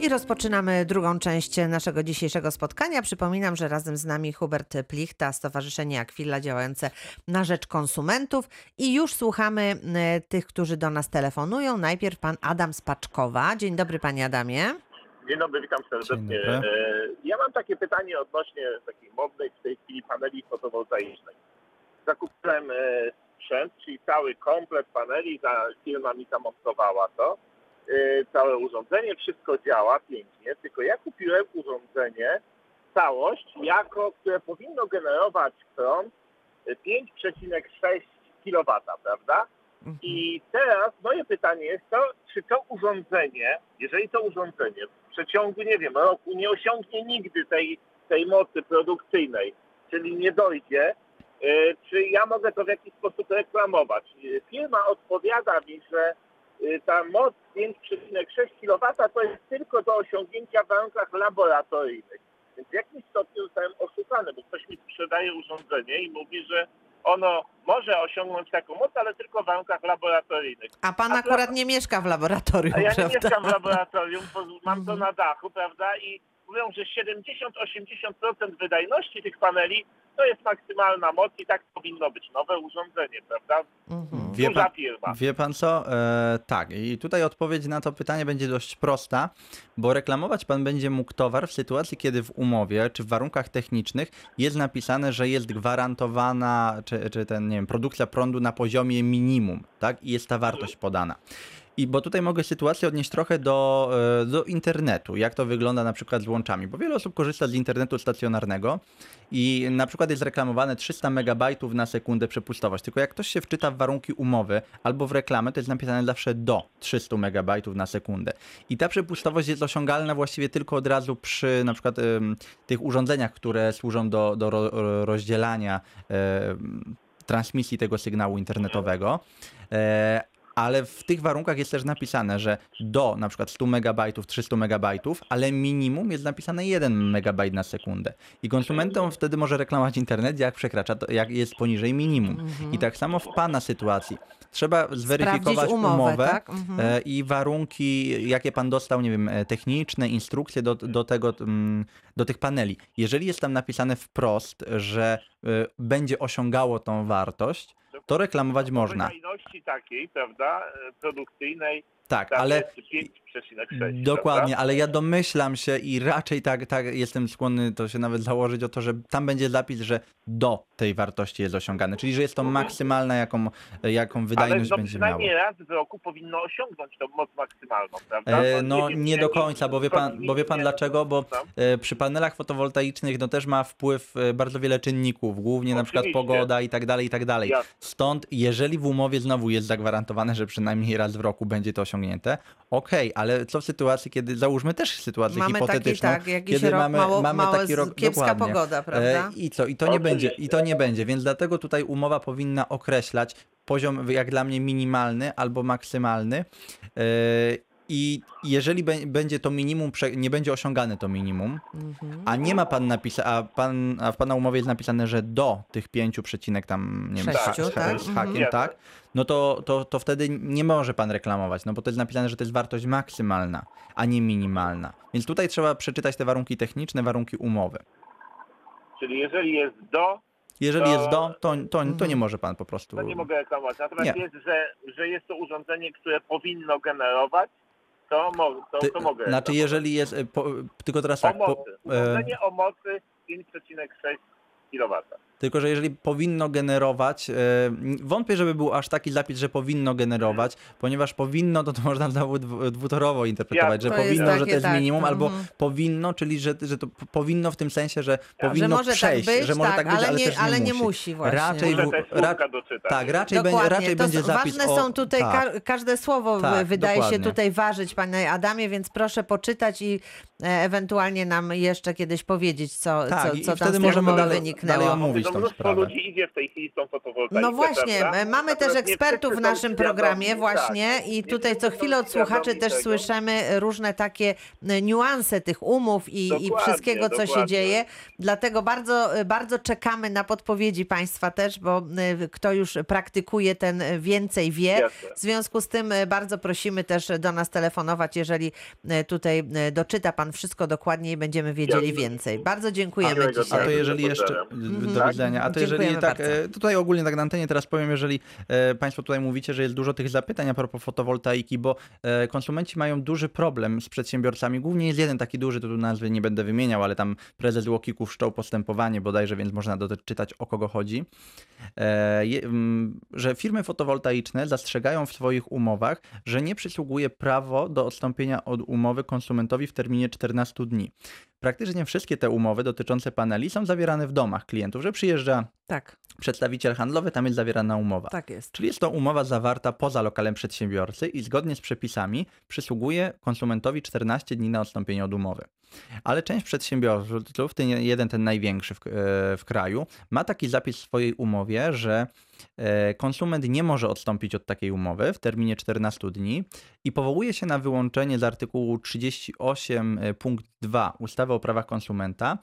I rozpoczynamy drugą część naszego dzisiejszego spotkania. Przypominam, że razem z nami Hubert Plichta, Stowarzyszenie Aquila działające na rzecz konsumentów. I już słuchamy e, tych, którzy do nas telefonują. Najpierw pan Adam Spaczkowa. Dzień dobry, panie Adamie. Dzień dobry, witam serdecznie. Dobry. E, Ja mam takie pytanie odnośnie takiej modnej w tej chwili paneli fotowoltaicznej. Zakupiłem e, sprzęt, czyli cały komplet paneli, firma mi zamontowała to. E, Całe urządzenie, wszystko działa pięknie, tylko ja kupiłem urządzenie, całość, jako, które powinno generować prąd e, 5,6 kW, prawda? I teraz moje pytanie jest to, czy to urządzenie, jeżeli to urządzenie w przeciągu, nie wiem, roku nie osiągnie nigdy tej, tej mocy produkcyjnej, czyli nie dojdzie, y, czy ja mogę to w jakiś sposób reklamować? Y, Firma odpowiada mi, że y, ta moc 5,6 kW to jest tylko do osiągnięcia w warunkach laboratoryjnych. Więc w jakimś stopniu zostałem oszukany, bo ktoś mi sprzedaje urządzenie i mówi, że ono może osiągnąć taką moc, ale tylko w warunkach laboratoryjnych. A pan A akurat dla- nie mieszka w laboratorium, A ja nie prawda? mieszkam w laboratorium, bo mam to na dachu, prawda? I mówią, że 70-80% wydajności tych paneli to jest maksymalna moc i tak powinno być. Nowe urządzenie, prawda? Mhm. Wie Duża pan, firma. wie pan co? E, tak, i tutaj odpowiedź na to pytanie będzie dość prosta, bo reklamować pan będzie mógł towar w sytuacji, kiedy w umowie czy w warunkach technicznych jest napisane, że jest gwarantowana, czy, czy ten, nie wiem, produkcja prądu na poziomie minimum, tak? I jest ta wartość podana. I bo tutaj mogę sytuację odnieść trochę do, e, do internetu, jak to wygląda na przykład z łączami, bo wiele osób korzysta z internetu stacjonarnego i na przykład jest reklamowane 300 MB na sekundę przepustowość. Tylko jak ktoś się wczyta w warunki umowy albo w reklamę, to jest napisane zawsze do 300 MB na sekundę. I ta przepustowość jest osiągalna właściwie tylko od razu przy na przykład em, tych urządzeniach, które służą do, do ro, ro- rozdzielania em, transmisji tego sygnału internetowego. Ale w tych warunkach jest też napisane, że do na przykład 100 MB, 300 MB, ale minimum jest napisane 1 MB na sekundę. I konsumentom wtedy może reklamować internet, jak przekracza, to, jak jest poniżej minimum. I tak samo w Pana sytuacji. Trzeba zweryfikować umowę, umowę tak? Mhm. e, i warunki, jakie Pan dostał, nie wiem, e, techniczne, instrukcje do, do tego, mm, do tych paneli. Jeżeli jest tam napisane wprost, że e, będzie osiągało tą wartość, to reklamować można. takiej, prawda, e, produkcyjnej, Tak, ale jest 5,6. Dokładnie, prawda? ale ja domyślam się i raczej tak, tak jestem skłonny to się nawet założyć o to, że tam będzie zapis, że do tej wartości jest osiągany, czyli że jest to maksymalna, jaką, jaką Ale wydajność no, będzie miało. przynajmniej raz w roku powinno osiągnąć tą moc maksymalną, prawda? E, no nie jak- do końca, bo wie pan, bo wie pan nie- dlaczego, bo e, przy panelach fotowoltaicznych no też ma wpływ e, bardzo wiele czynników, głównie na przykład pogoda i tak dalej, i tak dalej. Stąd, jeżeli w umowie znowu jest zagwarantowane, że przynajmniej raz w roku będzie to osiągnięte, okej, ale co w sytuacji, kiedy, załóżmy też sytuację Mamy taki, hipotetyczną, tak, jakiś kiedy rok, mamy, mało, mamy mało taki rok, kiepska dokładnie. pogoda, prawda? E, I co? I to nie będzie, i to nie będzie, więc dlatego tutaj umowa powinna określać poziom jak dla mnie minimalny albo maksymalny. I jeżeli bę- będzie to minimum, nie będzie osiągane to minimum, Mhm. a nie ma pan napisa, a, pan, a w pana umowie jest napisane, że do tych 5 przecinek tam, nie wiem, Sześciu, z, tak? z hakiem, Mhm. tak, no to, to, to wtedy nie może pan reklamować, no bo to jest napisane, że to jest wartość maksymalna, a nie minimalna. Więc tutaj trzeba przeczytać te warunki techniczne, warunki umowy. Czyli jeżeli jest do, Jeżeli To- jest do, to, to, to nie Mhm. może pan po prostu. to nie mogę reklamować. Natomiast Nie. jest, że, że jest to urządzenie, które powinno generować, to, mo- to, to mogę znaczy, jeżeli jest. e, Po, tylko teraz O tak. Po, mocy. e, Urządzenie o mocy 5,6 kW. Tylko, że jeżeli powinno generować. E, wątpię, żeby był aż taki zapis, że powinno generować, ponieważ powinno, to, to można znowu dwu- dwutorowo interpretować, Jasne. że powinno, że takie, to jest tak, minimum, albo mhm. powinno, czyli że, że to powinno w tym sensie, że że powinno może przejść, tak być, że może tak, być, ale, ale, nie, też nie ale musi. nie musi właśnie. Raczej ra-. Tak, raczej, będzie, raczej to będzie zapis Ważne są tutaj, tak. ka- każde słowo Tak, wydaje się dokładnie. tutaj ważyć, panie Adamie, więc proszę poczytać i e, ewentualnie nam jeszcze kiedyś powiedzieć, co, Tak, co, i co tam wtedy możemy dalej- wyniknęło. dalej omówić bardzo tą mnóstwo sprawę. ludzi idzie w tej chwili z tą fotowoltaiką. No właśnie, prawda? mamy też Natomiast ekspertów w naszym programie tak, właśnie nie i tutaj co chwilę od słuchaczy też tego. słyszymy różne takie e, niuanse tych umów i, i wszystkiego, co się dokładnie. dzieje. Dlatego bardzo, e, bardzo czekamy na podpowiedzi Państwa też, bo e, kto już praktykuje, ten więcej wie. Jasne. W związku z tym bardzo prosimy też do nas telefonować, jeżeli tutaj doczyta Pan wszystko dokładnie i będziemy wiedzieli Jasne. więcej. Bardzo dziękujemy Miłego A dzisiaj. to Tak, jeżeli jeszcze. Do Tak? A to jeżeli Dziękujemy tak, bardzo. e, tutaj ogólnie tak na antenie teraz powiem, jeżeli e, Państwo tutaj mówicie, że jest dużo tych zapytań a propos fotowoltaiki, bo e, konsumenci mają duży problem z przedsiębiorcami. Głównie jest jeden taki duży, to tu nazwy nie będę wymieniał, ale tam prezes Łokiku wszczął postępowanie bodajże, więc można doczytać o kogo chodzi. Że firmy fotowoltaiczne zastrzegają w swoich umowach, że nie przysługuje prawo do odstąpienia od umowy konsumentowi w terminie 14 dni. Praktycznie wszystkie te umowy dotyczące paneli są zawierane w domach klientów, że przyjeżdża Tak, przedstawiciel handlowy, tam jest zawierana umowa. tak jest. Czyli jest to umowa zawarta poza lokalem przedsiębiorcy i zgodnie z przepisami przysługuje konsumentowi 14 dni na odstąpienie od umowy. Ale część przedsiębiorców, ten jeden ten największy w, e, w kraju, ma taki zapis w swojej umowie, że e, konsument nie może odstąpić od takiej umowy w terminie 14 dni i powołuje się na wyłączenie z artykułu 38 e, punkt 2 ustawy o prawach konsumenta,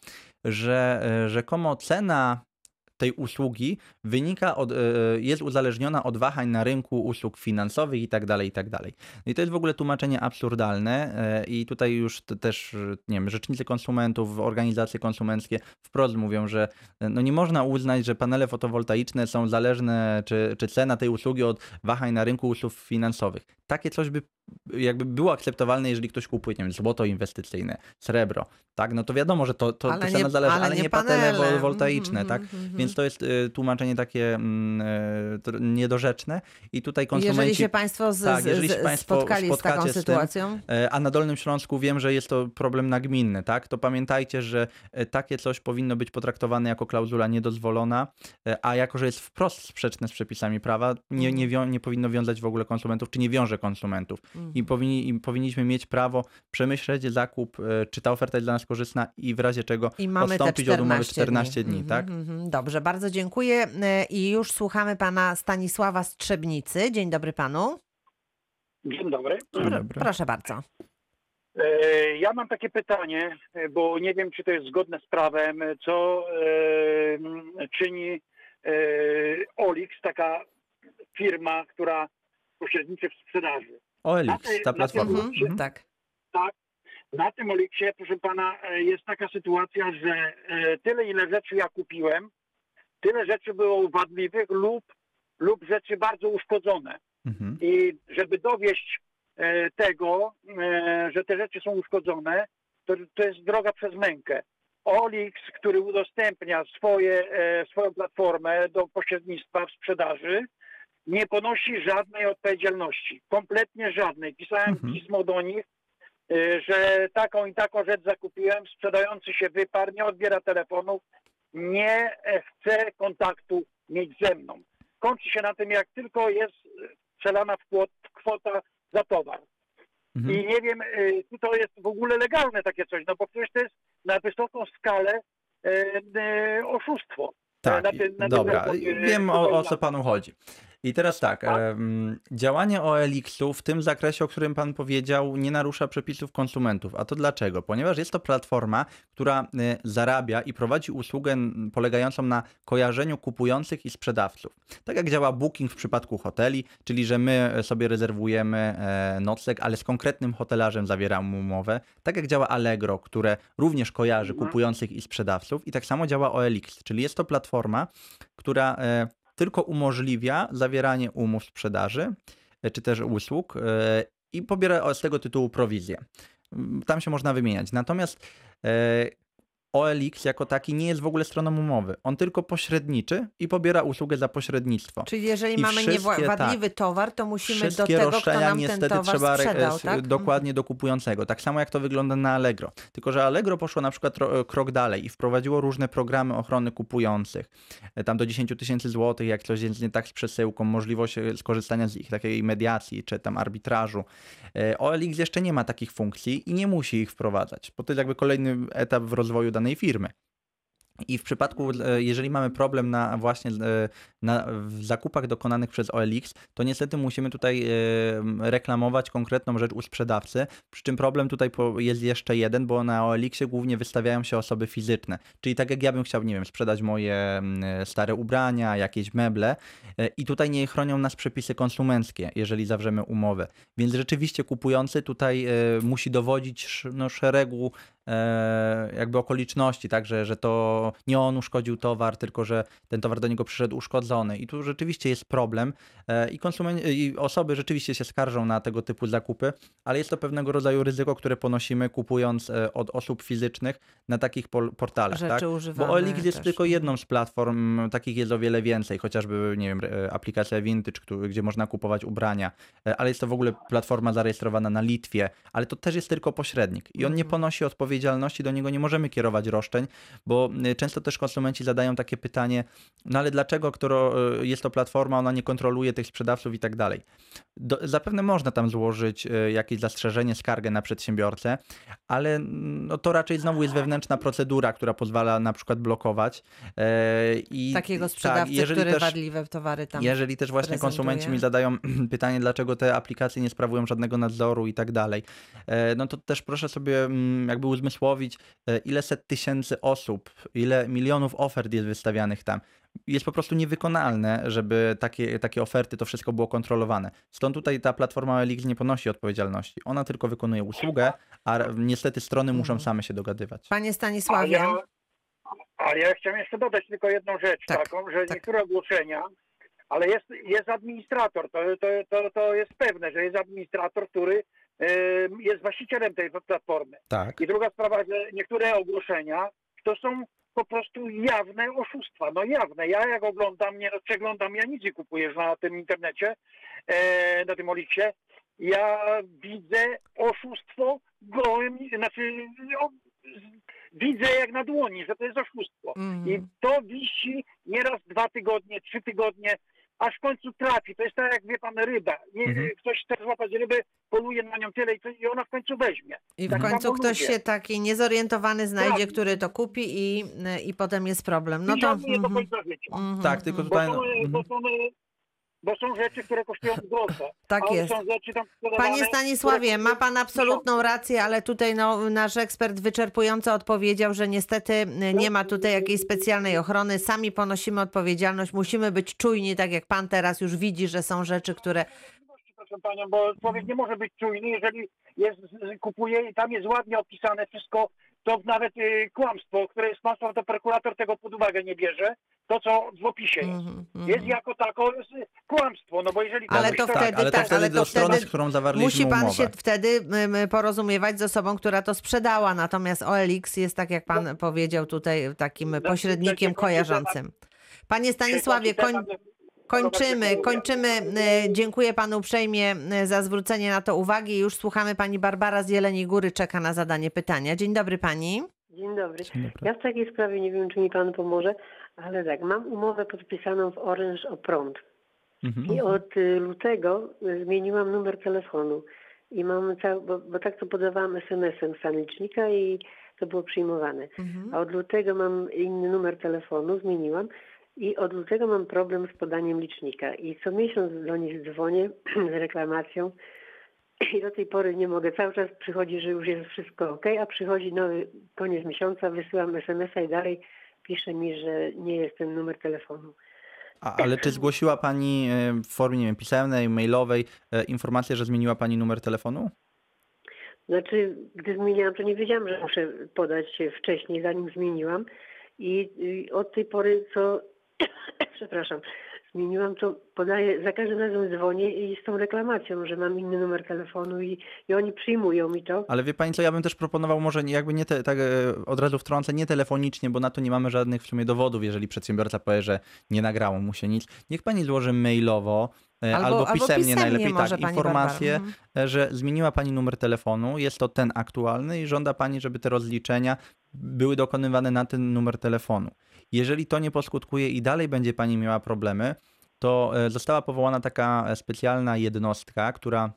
że rzekomo cena tej usługi wynika od, e, jest uzależniona od wahań na rynku usług finansowych i tak dalej, i tak dalej. I to jest w ogóle tłumaczenie absurdalne e, i tutaj już też, e, nie wiem, rzecznicy konsumentów, organizacje konsumenckie wprost mówią, że e, no nie można uznać, że panele fotowoltaiczne są zależne, czy, czy cena tej usługi od wahań na rynku usług finansowych. Takie coś by jakby było akceptowalne, jeżeli ktoś kupuje, nie wiem, złoto inwestycyjne, srebro, tak, no to wiadomo, że to, to, Ale nie- zależy, ale ale, nie nie panele. wo- woltaiczne, Mhm, tak, mhm, mhm. więc to jest y, tłumaczenie takie mm, y, niedorzeczne. I tutaj konsumenci... Jeżeli się Państwo, z, Tak, jeżeli się państwo spotkali z taką spotkacie z tym, sytuacją, E, A na Dolnym Śląsku wiem, że jest to problem nagminny, tak? To pamiętajcie, że e, takie coś powinno być potraktowane jako klauzula niedozwolona, a jako, że jest wprost sprzeczne z przepisami prawa, nie, nie, nie powinno wiązać w ogóle konsumentów, czy nie wiąże konsumentów. Mhm. I, powinni, I powinniśmy mieć prawo przemyśleć zakup, e, czy ta oferta jest dla nas korzystna i w razie czego i mamy odstąpić od umowy 14 14 dni, Mhm, tak? mhm. Dobrze, bardzo dziękuję e, i już słuchamy Pana Stanisława Strzebnicy. Dzień dobry Panu. Dzień dobry. Dzień dobry. Proszę bardzo. E, Ja mam takie pytanie, bo nie wiem, czy to jest zgodne z prawem, co e, czyni e, Olix, taka firma, która pośredniczy w sprzedaży. OLX, ta platforma. tym- Mhm, Mhm. Tak. Na tym Olixie, proszę pana, e, jest taka sytuacja, że e, tyle, ile rzeczy ja kupiłem, tyle rzeczy było wadliwych lub, lub rzeczy bardzo uszkodzone. Mhm. I żeby dowieść e, tego, że te rzeczy są uszkodzone, to, to jest droga przez mękę. Olix, który udostępnia swoje, swoją platformę do pośrednictwa w sprzedaży, nie ponosi żadnej odpowiedzialności. Kompletnie żadnej. Pisałem Mhm. pismo do nich, e, że taką i taką rzecz zakupiłem, sprzedający się wyparł, nie odbiera telefonów, nie e, chce kontaktu mieć ze mną. Kończy się na tym, jak tylko jest w płot kwota za towar. Mhm. I nie wiem, y, czy to jest w ogóle legalne takie coś, no bo przecież to jest na wysoką skalę e, e, oszustwo. Tak, na na tym dobra, wiem o, o co panu chodzi. I teraz tak, em, działanie OLX-u w tym zakresie, o którym pan powiedział, nie narusza przepisów konsumentów. A to dlaczego? Ponieważ jest to platforma, która y, zarabia i prowadzi usługę polegającą na kojarzeniu kupujących i sprzedawców. Tak jak działa Booking w przypadku hoteli, czyli że my e, sobie rezerwujemy e, nocleg, ale z konkretnym hotelarzem zawieramy umowę. Tak jak działa Allegro, które również kojarzy Mhm. kupujących i sprzedawców. I tak samo działa OLX, czyli jest to platforma, która e, tylko umożliwia zawieranie umów sprzedaży e, czy też usług e, i pobiera z tego tytułu prowizję. Tam się można wymieniać. Natomiast e, OLX jako taki nie jest w ogóle stroną umowy. On tylko pośredniczy i pobiera usługę za pośrednictwo. Czyli jeżeli I mamy wszystkie, tak. niewadliwy towar, to musimy do tego, kto roszczenia nam ten niestety towar trzeba sprzedał, tak? dokładnie do kupującego. Tak samo jak to wygląda na Allegro. Tylko, że Allegro poszło na przykład ro- krok dalej i wprowadziło różne programy ochrony kupujących. E, Tam do 10 tysięcy złotych, jak coś jest nie tak z przesyłką, możliwość e, skorzystania z ich takiej mediacji czy tam arbitrażu. E, OLX jeszcze nie ma takich funkcji i nie musi ich wprowadzać, bo to jest jakby kolejny etap w rozwoju danej firmy. I w przypadku, e, jeżeli mamy problem na właśnie e, na, zakupach dokonanych przez OLX, to niestety musimy tutaj e, reklamować konkretną rzecz u sprzedawcy. Przy czym problem tutaj jest jeszcze jeden, bo na OLX-ie głównie wystawiają się osoby fizyczne. Czyli tak jak ja bym chciał, nie wiem, sprzedać moje stare ubrania, jakieś meble i tutaj nie chronią nas przepisy konsumenckie, jeżeli zawrzemy umowę. Więc rzeczywiście kupujący tutaj musi dowodzić no, szeregu jakby okoliczności, tak, że, że to nie on uszkodził towar, tylko że ten towar do niego przyszedł uszkodzony. I tu rzeczywiście jest problem e, i, konsumen- i osoby rzeczywiście się skarżą na tego typu zakupy, ale jest to pewnego rodzaju ryzyko, które ponosimy kupując e, od osób fizycznych na takich pol- portalach. Rzeczy tak? Bo OLX jest też. tylko jedną z platform, takich jest o wiele więcej, chociażby, nie wiem, e, aplikacja Vintage, gdzie można kupować ubrania, e, ale jest to w ogóle platforma zarejestrowana na Litwie, ale to też jest tylko pośrednik i on nie Mhm. ponosi odpowiedzialności, do niego nie możemy kierować roszczeń, bo e, często też konsumenci zadają takie pytanie, no ale dlaczego, którą e, jest to platforma, ona nie kontroluje tych sprzedawców i tak dalej. Do, zapewne można tam złożyć e, jakieś zastrzeżenie, skargę na przedsiębiorcę, ale mm, no, to raczej znowu jest wewnętrzna procedura, która pozwala na przykład blokować. E, i, Takiego tak, sprzedawcy, jeżeli który też, wadliwe towary tam jeżeli też właśnie konsumenci mi zadają pytanie, dlaczego te aplikacje nie sprawują żadnego nadzoru i tak dalej, e, no to też proszę sobie mm, jakby uzmysłowić, e, ile set tysięcy osób, ile milionów ofert jest wystawianych tam. Jest po prostu niewykonalne, żeby takie, takie oferty, to wszystko było kontrolowane. Stąd tutaj ta platforma OLX nie ponosi odpowiedzialności. Ona tylko wykonuje usługę, a niestety strony muszą Mhm. same się dogadywać. Panie A Stanisławie, ja, a ja chciałem jeszcze dodać tylko jedną rzecz Tak, taką, że tak. niektóre ogłoszenia, ale jest, jest administrator, to, to, to, to jest pewne, że jest administrator, który jest właścicielem tej platformy. Tak. I druga sprawa, że niektóre ogłoszenia to są po prostu jawne oszustwa. No jawne. Ja jak oglądam, nie no, przeglądam, ja nic nie kupuję na tym internecie, e, na tym Oliksie. Ja widzę oszustwo gołym, znaczy o, widzę jak na dłoni, że to jest oszustwo. Mhm. I to wisi nieraz dwa tygodnie, trzy tygodnie, aż w końcu trafi. To jest tak jak wie pan ryba. Nie, Mhm. Ktoś chce złapać rybę, poluje na nią tyle i, to- i ona w końcu weźmie. I w tak końcu ktoś się taki niezorientowany znajdzie, Tak. który to kupi i, i potem jest problem. No I to... mhm, życia. mhm, Tak, tylko mhm. Bo tutaj... są, No, bo, mhm. są, bo są rzeczy, które kosztują grosze. Tak jest. Panie Stanisławie, ma Pan absolutną rację, ale tutaj no, nasz ekspert wyczerpująco odpowiedział, że niestety nie ma tutaj jakiejś specjalnej ochrony. Sami ponosimy odpowiedzialność, musimy być czujni, tak jak Pan teraz już widzi, że są rzeczy, które... proszę panią, bo człowiek nie może być czujny, jeżeli jest, kupuje i tam jest ładnie opisane wszystko, to nawet y, kłamstwo, które jest kłamstwem, to prokurator tego pod uwagę nie bierze, to co w opisie jest. Mhm, mhm. Jest jako tako jest kłamstwo, no bo jeżeli Ale to tak, wtedy ale to tak, wtedy ale do to strony, wtedy z którą zawarliśmy Musi pan umowę. się wtedy porozumiewać z osobą, która to sprzedała. Natomiast OLX jest, tak jak pan powiedział, tutaj takim Znaczy, pośrednikiem kojarzącym. Panie Stanisławie, koń, Temat- kończymy, kończymy. E, Dziękuję panu uprzejmie e, za zwrócenie na to uwagi. Już słuchamy pani Barbara z Jeleniej Góry, czeka na zadanie pytania. Dzień dobry pani. Dzień dobry. Dzień dobry. Ja w takiej sprawie nie wiem, czy mi pan pomoże, ale tak, mam umowę podpisaną w Orange o prąd Mhm. i od y, lutego y, zmieniłam numer telefonu i mam cały, bo, bo tak to podawałam SMS-em z licznika i to było przyjmowane. Mhm. A od lutego mam inny numer telefonu, zmieniłam i od lutego mam problem z podaniem licznika i co miesiąc do nich dzwonię z reklamacją i do tej pory nie mogę. Cały czas przychodzi, że już jest wszystko ok, a przychodzi nowy koniec miesiąca, wysyłam SMS-a i dalej pisze mi, że nie jest ten numer telefonu. A, ale czy zgłosiła Pani e, w formie nie wiem, pisemnej, mailowej e, informację, że zmieniła Pani numer telefonu? Znaczy, gdy zmieniałam, to nie wiedziałam, że muszę podać się wcześniej, zanim zmieniłam. I y, od tej pory, co, przepraszam, zmieniłam, to podaję, za każdym razem dzwonię i z tą reklamacją, że mam inny numer telefonu i, i oni przyjmują mi to. Ale wie Pani co, ja bym też proponował może jakby nie te, tak e, od razu wtrącę, nie telefonicznie, bo na to nie mamy żadnych w sumie dowodów, jeżeli przedsiębiorca powie, że nie nagrało mu się nic. Niech Pani złoży mailowo e, Albo- albo, albo pisemnie, pisemnie najlepiej tak, informację, Barbara. Mhm. e, że zmieniła Pani numer telefonu, jest to ten aktualny i żąda Pani, żeby te rozliczenia były dokonywane na ten numer telefonu. Jeżeli to nie poskutkuje i dalej będzie Pani miała problemy, to e, została powołana taka e, specjalna jednostka, która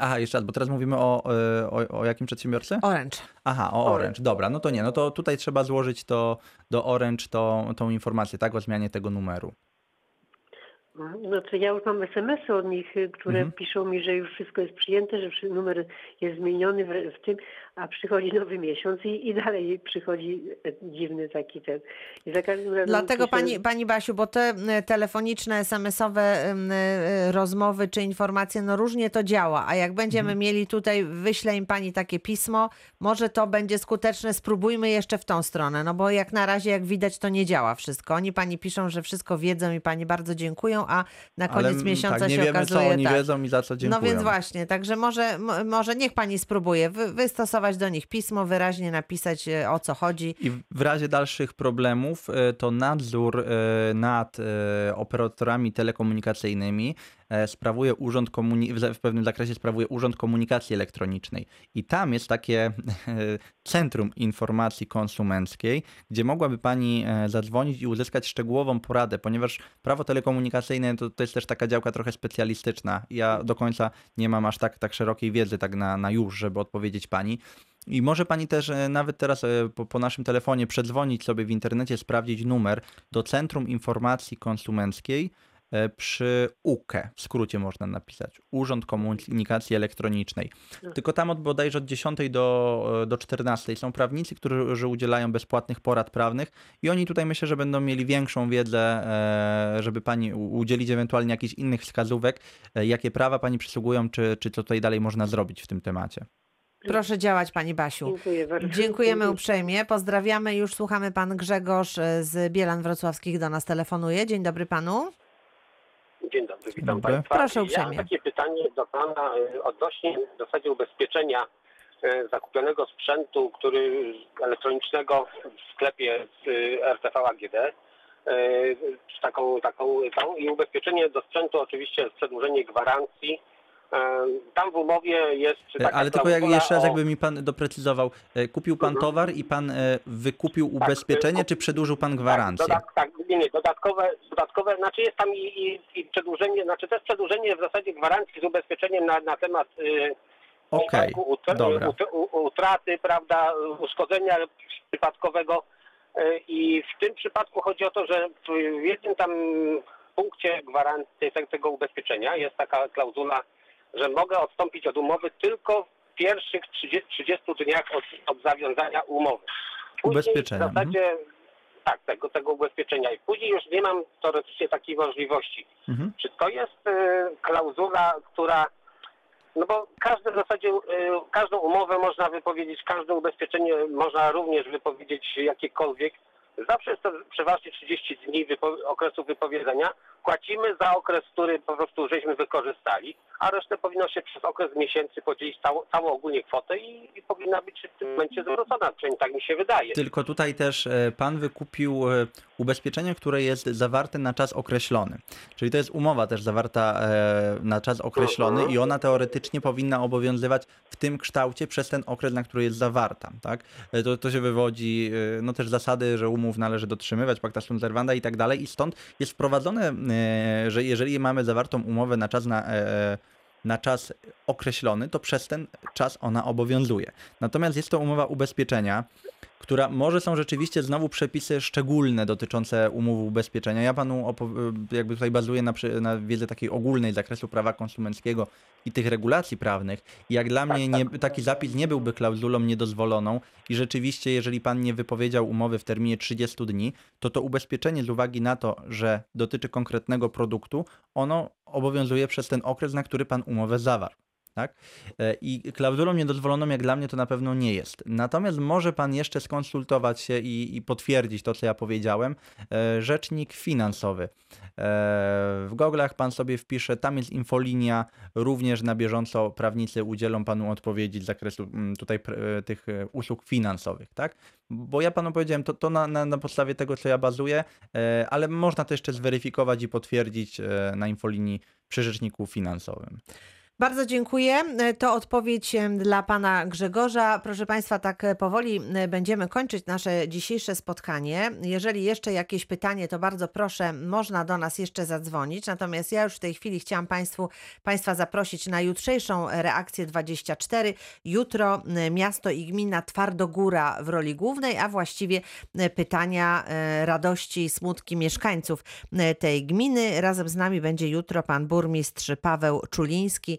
Aha, jeszcze raz, bo teraz mówimy o, e, o, o jakim przedsiębiorcy? Orange. Aha, o Orange. Dobra, no to nie, no to tutaj trzeba złożyć to do Orange tą, tą informację, tak, o zmianie tego numeru. No to ja już mam SMS-y od nich, które Mhm. piszą mi, że już wszystko jest przyjęte, że numer jest zmieniony w, w tym, a przychodzi nowy miesiąc i, i dalej przychodzi dziwny taki ten. I za każdym razem Dlatego piszę- pani, pani Basiu, bo te telefoniczne, SMS-owe e, rozmowy czy informacje, no różnie to działa, a jak będziemy Mhm. mieli tutaj, wyśle im pani takie pismo, może to będzie skuteczne, spróbujmy jeszcze w tą stronę, no bo jak na razie, jak widać, to nie działa wszystko. Oni pani piszą, że wszystko wiedzą i pani bardzo dziękują, a na koniec Ale, miesiąca tak, nie się wiemy, okazuje co oni tak. wiedzą i za co dziękują. No więc właśnie, także może, może niech pani spróbuje wy, wystosować do nich pismo, wyraźnie napisać e, o co chodzi. I w razie dalszych problemów e, to nadzór e, nad operatorami telekomunikacyjnymi sprawuje Urząd Komuni- w pewnym zakresie sprawuje Urząd Komunikacji Elektronicznej. I tam jest takie e, Centrum Informacji Konsumenckiej, gdzie mogłaby Pani e, zadzwonić i uzyskać szczegółową poradę, ponieważ prawo telekomunikacyjne to, to jest też taka działka trochę specjalistyczna. Ja do końca nie mam aż tak, tak szerokiej wiedzy tak na, na już, żeby odpowiedzieć Pani. I może pani też e, nawet teraz e, po, po naszym telefonie przedzwonić sobie w internecie, sprawdzić numer do Centrum Informacji Konsumenckiej e, przy UKE, w skrócie można napisać, Urząd Komunikacji Elektronicznej. Tylko tam od bodajże od 10 do, e, do 14 są prawnicy, którzy udzielają bezpłatnych porad prawnych i oni tutaj myślę, że będą mieli większą wiedzę, e, żeby pani udzielić ewentualnie jakichś innych wskazówek, e, jakie prawa pani przysługują, czy, czy co tutaj dalej można zrobić w tym temacie. Proszę działać pani Basiu. Dziękuję bardzo. Dziękujemy uprzejmie, pozdrawiamy. Już słuchamy pan Grzegorz e, z Bielan Wrocławskich do nas telefonuje. Dzień dobry panu. Dzień dobry, witam Dobry. Państwa. Proszę Ja uprzejmie. mam takie pytanie do Pana y, odnośnie w zasadzie ubezpieczenia y, zakupionego sprzętu, który elektronicznego w sklepie z y, RTV AGD. Taką, taką, tą, I ubezpieczenie do sprzętu oczywiście przedłużenie gwarancji. Y, Tam w umowie jest E, Ale tylko jak, jeszcze raz, o- jakby mi pan doprecyzował, e, kupił pan Mhm. towar i pan e, wykupił ubezpieczenie, czy przedłużył pan gwarancję? Tak, tak, nie, nie, dodatkowe, dodatkowe, znaczy jest tam i, i, i przedłużenie, znaczy też przedłużenie w zasadzie gwarancji z ubezpieczeniem na, na temat y, Okej, ut- utraty, prawda, uszkodzenia przypadkowego i w tym przypadku chodzi o to, że w jednym tam punkcie gwarancji te- tego ubezpieczenia jest taka klauzula, że mogę odstąpić od umowy tylko w pierwszych 30, 30 dniach od, od zawiązania umowy. Później Ubezpieczenia, W zasadzie, tak, tego, tego ubezpieczenia. I później już nie mam teoretycznie takiej możliwości. Mhm. Czy to jest y, klauzula, która. No bo każde w zasadzie, y, każdą umowę można wypowiedzieć, każde ubezpieczenie można również wypowiedzieć jakiekolwiek. Zawsze jest to przeważnie 30 dni wypo- okresu wypowiedzenia. Płacimy za okres, który po prostu żeśmy wykorzystali, a resztę powinno się przez okres miesięcy podzielić całą, całą ogólnie kwotę i, i powinna być w tym momencie zwrócona, przynajmniej tak mi się wydaje. Tylko tutaj też e, pan wykupił e, ubezpieczenie, które jest zawarte na czas określony. Czyli to jest umowa też zawarta e, na czas określony Mhm. i ona teoretycznie powinna obowiązywać w tym kształcie przez ten okres, na który jest zawarta. Tak? To, to się wywodzi no też zasady, że umów należy dotrzymywać, pacta sunt servanda i tak dalej i stąd jest wprowadzone, że jeżeli mamy zawartą umowę na czas na e, na czas określony, to przez ten czas ona obowiązuje. Natomiast jest to umowa ubezpieczenia, która może są rzeczywiście znowu przepisy szczególne dotyczące umów ubezpieczenia. Ja panu jakby tutaj bazuję na, na wiedzy takiej ogólnej z zakresu prawa konsumenckiego i tych regulacji prawnych. I jak dla mnie nie, taki zapis nie byłby klauzulą niedozwoloną i rzeczywiście, jeżeli pan nie wypowiedział umowy w terminie 30 dni, to to ubezpieczenie z uwagi na to, że dotyczy konkretnego produktu, ono obowiązuje przez ten okres, na który pan umowę zawarł. Tak? E, I klauzulą niedozwoloną, jak dla mnie, to na pewno nie jest. Natomiast może pan jeszcze skonsultować się i, i potwierdzić to, co ja powiedziałem. E, Rzecznik finansowy. E, W goglach pan sobie wpisze, tam jest infolinia, również na bieżąco prawnicy udzielą panu odpowiedzi z zakresu mm, tutaj tych usług finansowych, tak? Bo ja panu powiedziałem, to, to na, na, na podstawie tego, co ja bazuję, ale można to jeszcze zweryfikować i potwierdzić na infolinii przy rzeczniku finansowym. Bardzo dziękuję. E, To odpowiedź dla pana Grzegorza. Proszę państwa, tak e, powoli e, będziemy kończyć nasze dzisiejsze spotkanie. Jeżeli jeszcze jakieś pytanie, to bardzo proszę, można do nas jeszcze zadzwonić. Natomiast ja już w tej chwili chciałam państwu, państwa zaprosić na jutrzejszą reakcję 24. Jutro miasto i gmina Twardogóra w roli głównej, a właściwie pytania radości i smutki mieszkańców tej gminy. Razem z nami będzie jutro pan burmistrz Paweł Czuliński,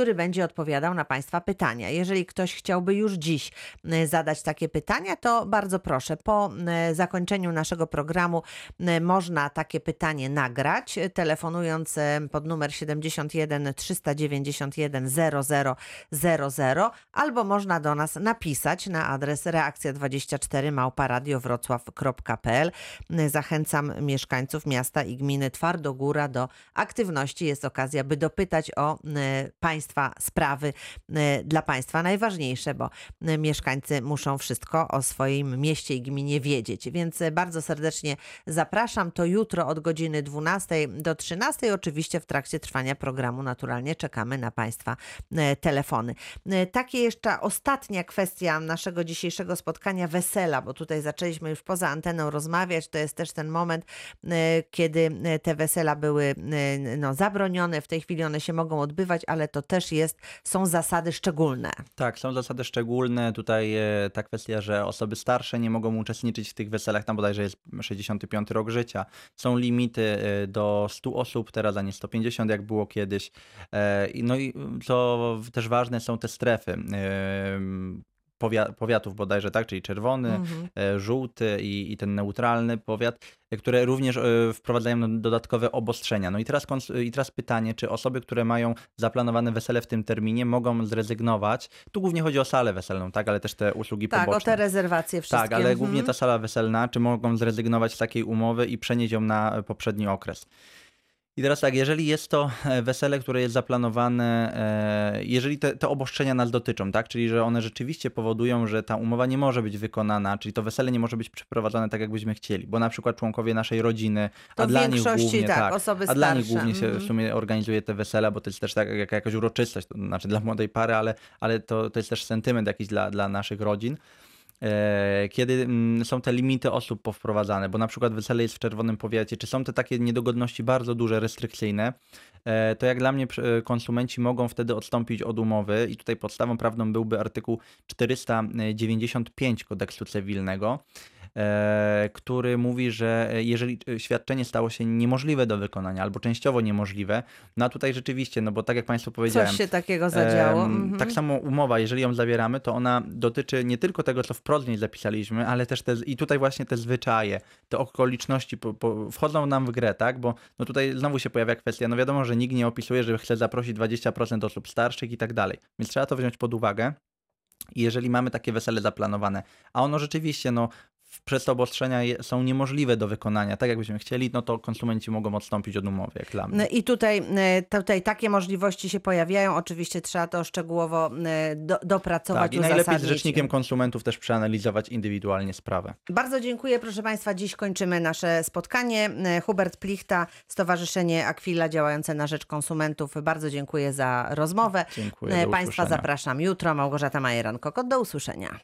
który będzie odpowiadał na Państwa pytania. Jeżeli ktoś chciałby już dziś e, zadać takie pytania, to bardzo proszę. Po e, zakończeniu naszego programu e, można takie pytanie nagrać, telefonując pod numer 71 391 0000 albo można do nas napisać na adres reakcja24 małparadiowrocław.pl. Zachęcam mieszkańców miasta i gminy Twardogóra do aktywności. Jest okazja, by dopytać o e, Państwa sprawy e, dla Państwa najważniejsze, bo e, mieszkańcy muszą wszystko o swoim mieście i gminie wiedzieć. Więc e, bardzo serdecznie zapraszam. To jutro od godziny 12 do 13. Oczywiście w trakcie trwania programu naturalnie czekamy na Państwa telefony. Takie jeszcze ostatnia kwestia naszego dzisiejszego spotkania wesela, bo tutaj zaczęliśmy już poza anteną rozmawiać. To jest też ten moment, kiedy te wesela były no, zabronione. W tej chwili one się mogą odbywać, ale to też jest, są zasady szczególne. Tak, są zasady szczególne. Tutaj e, ta kwestia, że osoby starsze nie mogą uczestniczyć w tych weselach, tam bodajże jest 65 rok życia. Są limity e, do 100 osób, teraz a nie 150 jak było kiedyś. E, No i co też ważne są te strefy. Powia- Powiatów bodajże, tak, czyli czerwony, Mhm. e, żółty i, i ten neutralny powiat, które również e, wprowadzają dodatkowe obostrzenia. No i teraz, i teraz pytanie, czy osoby, które mają zaplanowane wesele w tym terminie, mogą zrezygnować? Tu głównie chodzi o salę weselną, tak, ale też te usługi Tak, o poboczne. te rezerwacje wszystkie. Tak, ale głównie Mhm. ta sala weselna, czy mogą zrezygnować z takiej umowy i przenieść ją na poprzedni okres? I teraz tak, jeżeli jest to e, wesele, które jest zaplanowane, e, jeżeli te, te obostrzenia nas dotyczą, tak, czyli że one rzeczywiście powodują, że ta umowa nie może być wykonana, czyli to wesele nie może być przeprowadzone tak, jakbyśmy chcieli, bo na przykład członkowie naszej rodziny, To a dla nich głównie, tak, tak, osoby a dla nich głównie się Mhm. w sumie organizuje te wesela, bo to jest też tak jak, jakaś uroczystość, to znaczy dla młodej pary, ale, ale to, to jest też sentyment jakiś dla, dla naszych rodzin. E, Kiedy mm, są te limity osób powprowadzane, bo na przykład wesele jest w czerwonym powiecie, czy są te takie niedogodności bardzo duże, restrykcyjne, e, to jak dla mnie przy- konsumenci mogą wtedy odstąpić od umowy i tutaj podstawą prawną byłby artykuł 495 kodeksu cywilnego, e, który mówi, że jeżeli e, świadczenie stało się niemożliwe do wykonania albo częściowo niemożliwe, no a tutaj rzeczywiście, no bo tak jak Państwu powiedziałem, Coś się takiego zadziało. Mhm. Tak samo umowa, jeżeli ją zawieramy, to ona dotyczy nie tylko tego, co wprost w niej zapisaliśmy, ale też te, i tutaj właśnie te zwyczaje, te okoliczności po, po, wchodzą nam w grę, tak? Bo no tutaj znowu się pojawia kwestia, no wiadomo, że nikt nie opisuje, że chce zaprosić 20% osób starszych i tak dalej. Więc trzeba to wziąć pod uwagę. I jeżeli mamy takie wesele zaplanowane, a ono rzeczywiście, no, przez te obostrzenia są niemożliwe do wykonania, tak jakbyśmy chcieli, no to konsumenci mogą odstąpić od umowy, jak dla mnie. No I tutaj, e, tutaj takie możliwości się pojawiają. Oczywiście trzeba to szczegółowo e, do, dopracować, Tak, i najlepiej z uzasadnić. rzecznikiem konsumentów też przeanalizować indywidualnie sprawę. Bardzo dziękuję, proszę Państwa. Dziś kończymy nasze spotkanie. E, Hubert Plichta, Stowarzyszenie Aquila działające na rzecz konsumentów. Bardzo dziękuję za rozmowę. Dziękuję. E, Państwa zapraszam jutro. Małgorzata Majeran-Kokot. Do usłyszenia.